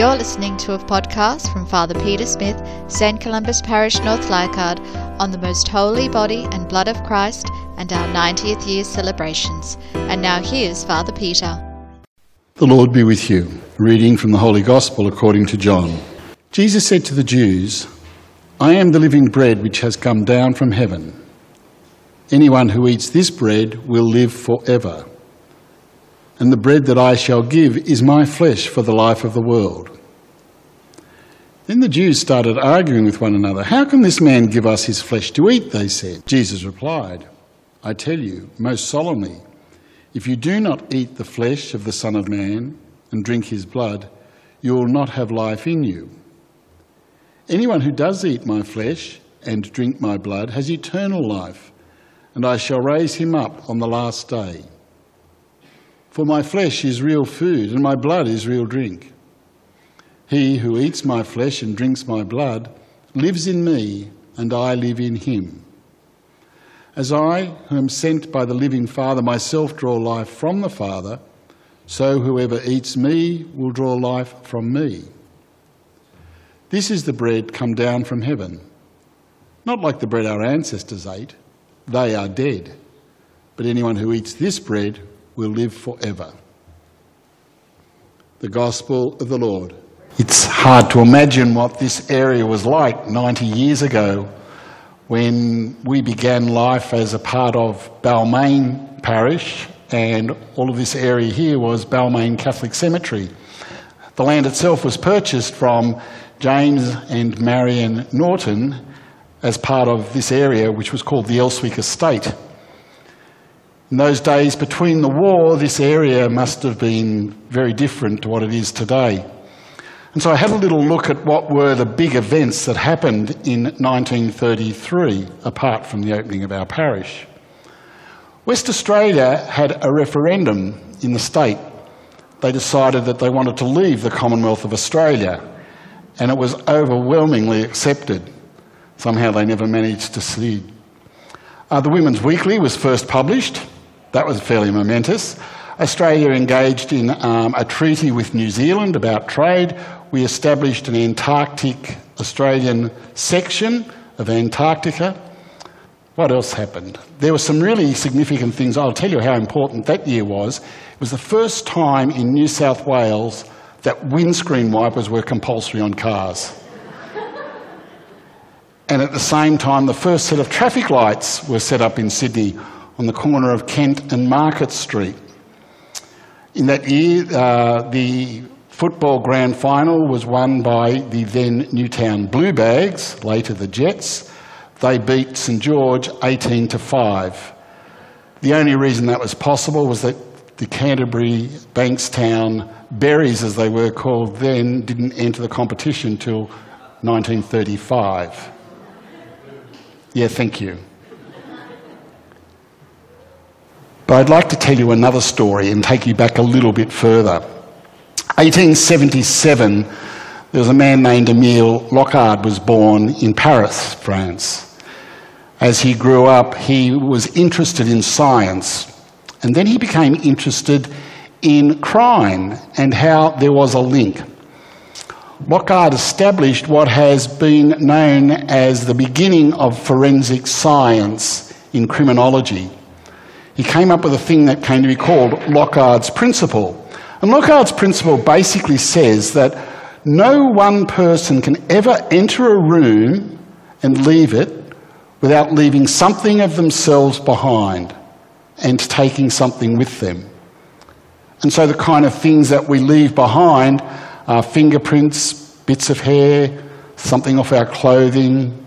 You're listening to a podcast from Father Peter Smith, St. Columba's Parish, North Leichhardt, on the most holy body and blood of Christ and our 90th year celebrations. And now here's Father Peter. The Lord be with you. Reading from the Holy Gospel according to John. Jesus said to the Jews, I am the living bread which has come down from heaven. Anyone who eats this bread will live forever and the bread that I shall give is my flesh for the life of the world. Then the Jews started arguing with one another. How can this man give us his flesh to eat? They said. Jesus replied, I tell you, most solemnly, if you do not eat the flesh of the Son of Man and drink his blood, you will not have life in you. Anyone who does eat my flesh and drink my blood has eternal life, and I shall raise him up on the last day. For my flesh is real food, and my blood is real drink. He who eats my flesh and drinks my blood lives in me, and I live in him. As I, who am sent by the living Father, myself draw life from the Father, so whoever eats me will draw life from me. This is the bread come down from heaven, not like the bread our ancestors ate, they are dead. But anyone who eats this bread will live forever. The Gospel of the Lord. It's hard to imagine what this area was like 90 years ago when we began life as a part of Balmain Parish, and all of this area here was Balmain Catholic Cemetery. The land itself was purchased from James and Marion Norton as part of this area, which was called the Elswick Estate. In those days between the war, this area must have been very different to what it is today. And so I had a little look at what were the big events that happened in 1933, apart from the opening of our parish. West Australia had a referendum in the state. They decided that they wanted to leave the Commonwealth of Australia, and it was overwhelmingly accepted. Somehow they never managed to cede. Uh, the Women's Weekly was first published that was fairly momentous. Australia engaged in um, a treaty with New Zealand about trade. We established an Antarctic Australian section of Antarctica. What else happened? There were some really significant things. I'll tell you how important that year was. It was the first time in New South Wales that windscreen wipers were compulsory on cars. and at the same time, the first set of traffic lights were set up in Sydney on the corner of Kent and Market Street. In that year, uh, the football grand final was won by the then Newtown Blue Bags, later the Jets. They beat St George 18 to 5. The only reason that was possible was that the Canterbury Bankstown Berries, as they were called then, didn't enter the competition till 1935. Yeah, thank you. But I'd like to tell you another story and take you back a little bit further. 1877, there was a man named Emile Locard was born in Paris, France. As he grew up, he was interested in science, and then he became interested in crime and how there was a link. Locard established what has been known as the beginning of forensic science in criminology he came up with a thing that came to be called Locard's Principle. And Locard's Principle basically says that no one person can ever enter a room and leave it without leaving something of themselves behind and taking something with them. And so the kind of things that we leave behind are fingerprints, bits of hair, something off our clothing,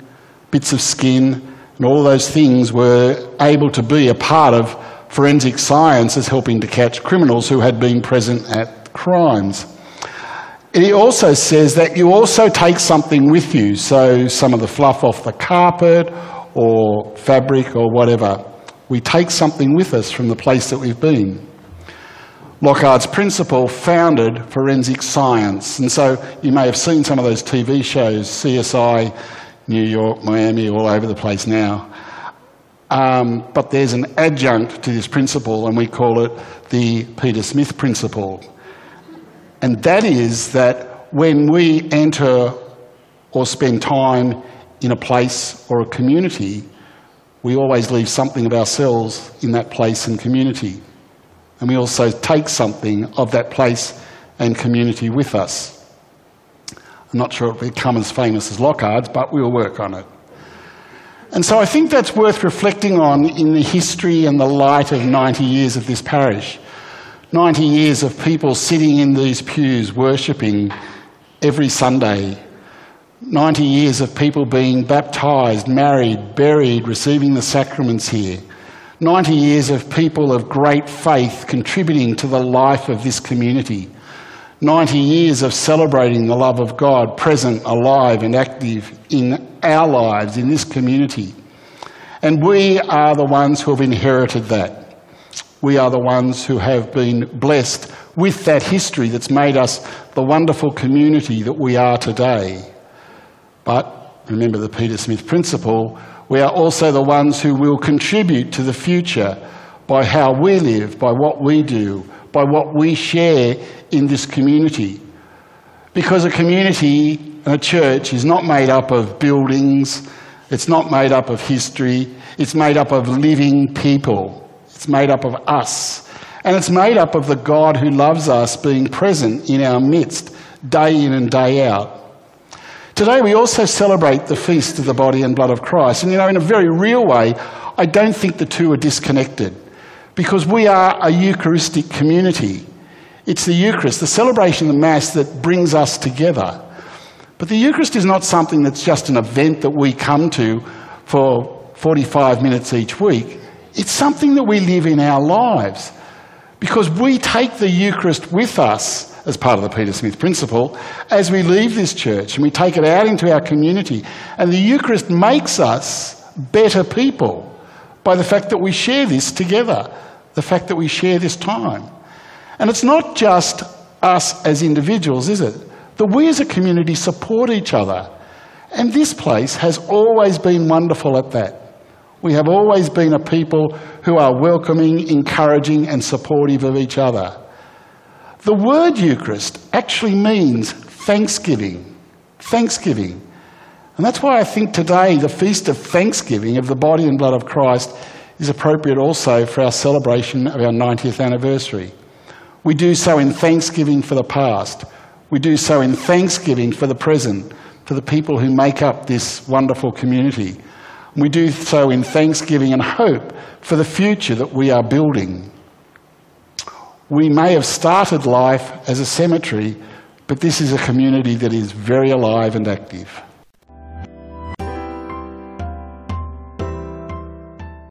bits of skin, and all those things were able to be a part of forensic science as helping to catch criminals who had been present at crimes. He also says that you also take something with you, so some of the fluff off the carpet or fabric or whatever. We take something with us from the place that we've been. Locard's principle founded forensic science, and so you may have seen some of those TV shows, CSI, New York, Miami, all over the place now. Um, but there's an adjunct to this principle, and we call it the Peter Smith principle. And that is that when we enter or spend time in a place or a community, we always leave something of ourselves in that place and community. And we also take something of that place and community with us. I'm not sure it will become as famous as Locard's, but we'll work on it. And so I think that's worth reflecting on in the history and the light of 90 years of this parish. 90 years of people sitting in these pews worshipping every Sunday. 90 years of people being baptised, married, buried, receiving the sacraments here. 90 years of people of great faith contributing to the life of this community. 90 years of celebrating the love of God present, alive, and active in our lives, in this community. And we are the ones who have inherited that we are the ones who have been blessed with that history that's made us the wonderful community that we are today. But remember the Peter Smith principle, we are also the ones who will contribute to the future by how we live, by what we do, by what we share in this community. Because a community, and a church, is not made up of buildings, it's not made up of history, it's made up of living people. It's made up of us. And it's made up of the God who loves us being present in our midst, day in and day out. Today we also celebrate the feast of the body and blood of Christ. And you know, in a very real way, I don't think the two are disconnected because we are a Eucharistic community. It's the Eucharist, the celebration of the Mass, that brings us together. But the Eucharist is not something that's just an event that we come to for 45 minutes each week. It's something that we live in our lives because we take the Eucharist with us as part of the Peter Smith principle as we leave this church and we take it out into our community. And the Eucharist makes us better people by the fact that we share this together, the fact that we share this time. And it's not just us as individuals, is it? That we as a community support each other. And this place has always been wonderful at that. We have always been a people who are welcoming, encouraging, and supportive of each other. The word Eucharist actually means thanksgiving. Thanksgiving. And that's why I think today the feast of thanksgiving of the body and blood of Christ is appropriate also for our celebration of our 90th anniversary. We do so in thanksgiving for the past. We do so in thanksgiving for the present, for the people who make up this wonderful community. We do so in thanksgiving and hope for the future that we are building. We may have started life as a cemetery, but this is a community that is very alive and active.